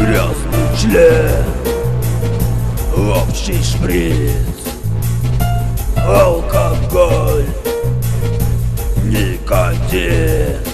грязный член Общий шприц Алкоголь Никотин.